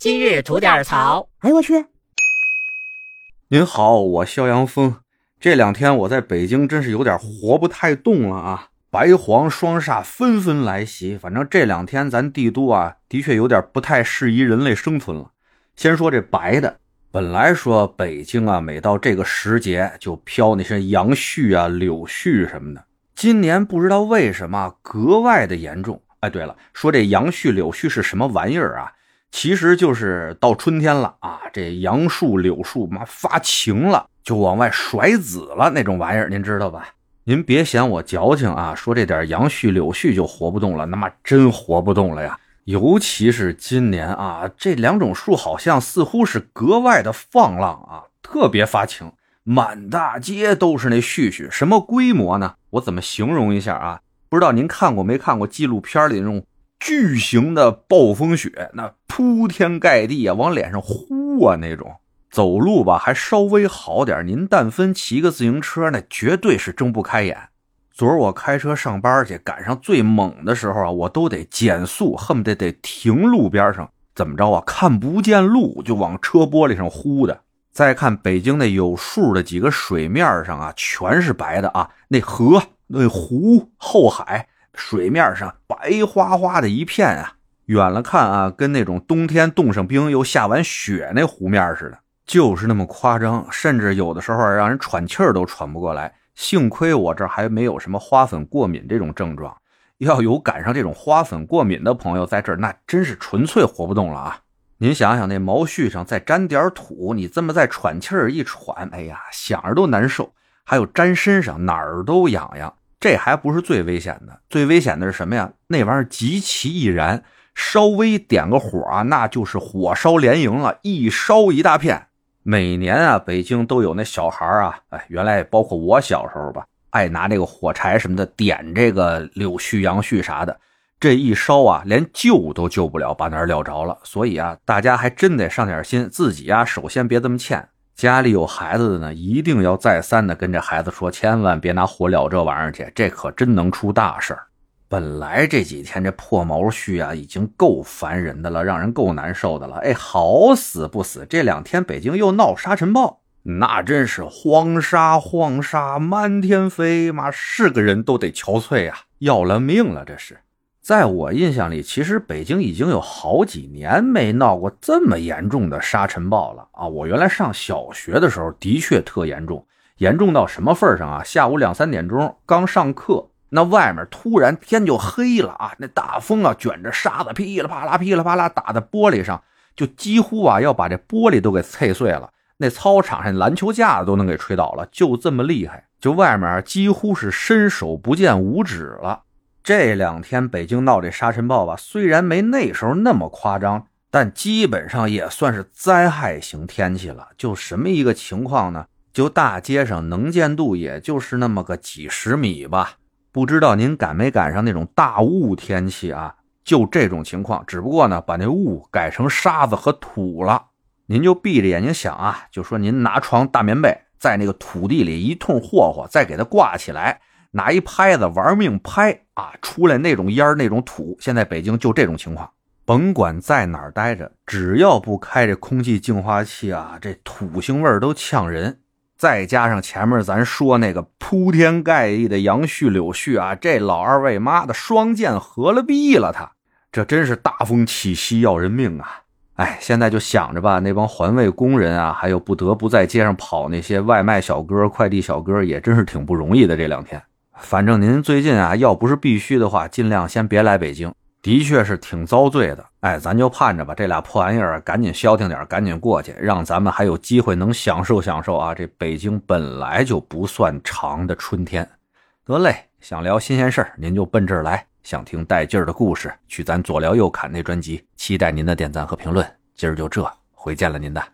今日吐点槽。哎呦我去！您好，我肖阳峰。这两天我在北京真是有点活不太动了啊！白黄双煞纷纷来袭，反正这两天咱帝都啊，的确有点不太适宜人类生存了。先说这白的，本来说北京啊，每到这个时节就飘那些杨絮啊、柳絮什么的，今年不知道为什么格外的严重。哎，对了，说这杨絮、柳絮是什么玩意儿啊？其实就是到春天了啊，这杨树、柳树妈发情了，就往外甩籽了那种玩意儿，您知道吧？您别嫌我矫情啊，说这点杨絮、柳絮就活不动了，那么真活不动了呀！尤其是今年啊，这两种树好像似乎是格外的放浪啊，特别发情，满大街都是那絮絮，什么规模呢？我怎么形容一下啊？不知道您看过没看过纪录片里那种。巨型的暴风雪，那铺天盖地啊，往脸上呼啊，那种走路吧还稍微好点您但分骑个自行车，那绝对是睁不开眼。昨儿我开车上班去，赶上最猛的时候啊，我都得减速，恨不得得停路边上，怎么着啊？看不见路就往车玻璃上呼的。再看北京那有数的几个水面上啊，全是白的啊，那河、那湖、后海。水面上白花花的一片啊，远了看啊，跟那种冬天冻上冰又下完雪那湖面似的，就是那么夸张，甚至有的时候让人喘气儿都喘不过来。幸亏我这还没有什么花粉过敏这种症状，要有赶上这种花粉过敏的朋友在这儿，那真是纯粹活不动了啊！您想想，那毛絮上再沾点土，你这么再喘气儿一喘，哎呀，想着都难受。还有沾身上哪儿都痒痒。这还不是最危险的，最危险的是什么呀？那玩意儿极其易燃，稍微点个火啊，那就是火烧连营了，一烧一大片。每年啊，北京都有那小孩啊，哎，原来包括我小时候吧，爱拿这个火柴什么的点这个柳絮、杨絮啥的，这一烧啊，连救都救不了，把那儿撂着了。所以啊，大家还真得上点心，自己啊，首先别这么欠。家里有孩子的呢，一定要再三的跟这孩子说，千万别拿火燎这玩意儿去，这可真能出大事儿。本来这几天这破毛絮啊，已经够烦人的了，让人够难受的了。哎，好死不死，这两天北京又闹沙尘暴，那真是黄沙黄沙满天飞，妈是个人都得憔悴啊，要了命了，这是。在我印象里，其实北京已经有好几年没闹过这么严重的沙尘暴了啊！我原来上小学的时候，的确特严重，严重到什么份上啊？下午两三点钟刚上课，那外面突然天就黑了啊！那大风啊，卷着沙子噼里啪啦、噼里啪啦打在玻璃上，就几乎啊要把这玻璃都给碎碎了。那操场上篮球架子都能给吹倒了，就这么厉害。就外面几乎是伸手不见五指了。这两天北京闹这沙尘暴吧，虽然没那时候那么夸张，但基本上也算是灾害型天气了。就什么一个情况呢？就大街上能见度也就是那么个几十米吧。不知道您赶没赶上那种大雾天气啊？就这种情况，只不过呢，把那雾改成沙子和土了。您就闭着眼睛想啊，就说您拿床大棉被在那个土地里一通霍霍，再给它挂起来。拿一拍子玩命拍啊，出来那种烟那种土。现在北京就这种情况，甭管在哪儿待着，只要不开这空气净化器啊，这土腥味都呛人。再加上前面咱说那个铺天盖地的杨絮柳絮啊，这老二位妈的双剑合了璧了，他这真是大风起兮要人命啊！哎，现在就想着吧，那帮环卫工人啊，还有不得不在街上跑那些外卖小哥、快递小哥，也真是挺不容易的。这两天。反正您最近啊，要不是必须的话，尽量先别来北京。的确是挺遭罪的。哎，咱就盼着吧，这俩破玩意儿赶紧消停点，赶紧过去，让咱们还有机会能享受享受啊！这北京本来就不算长的春天。得嘞，想聊新鲜事儿，您就奔这儿来；想听带劲儿的故事，去咱左聊右侃那专辑。期待您的点赞和评论。今儿就这，回见了您的。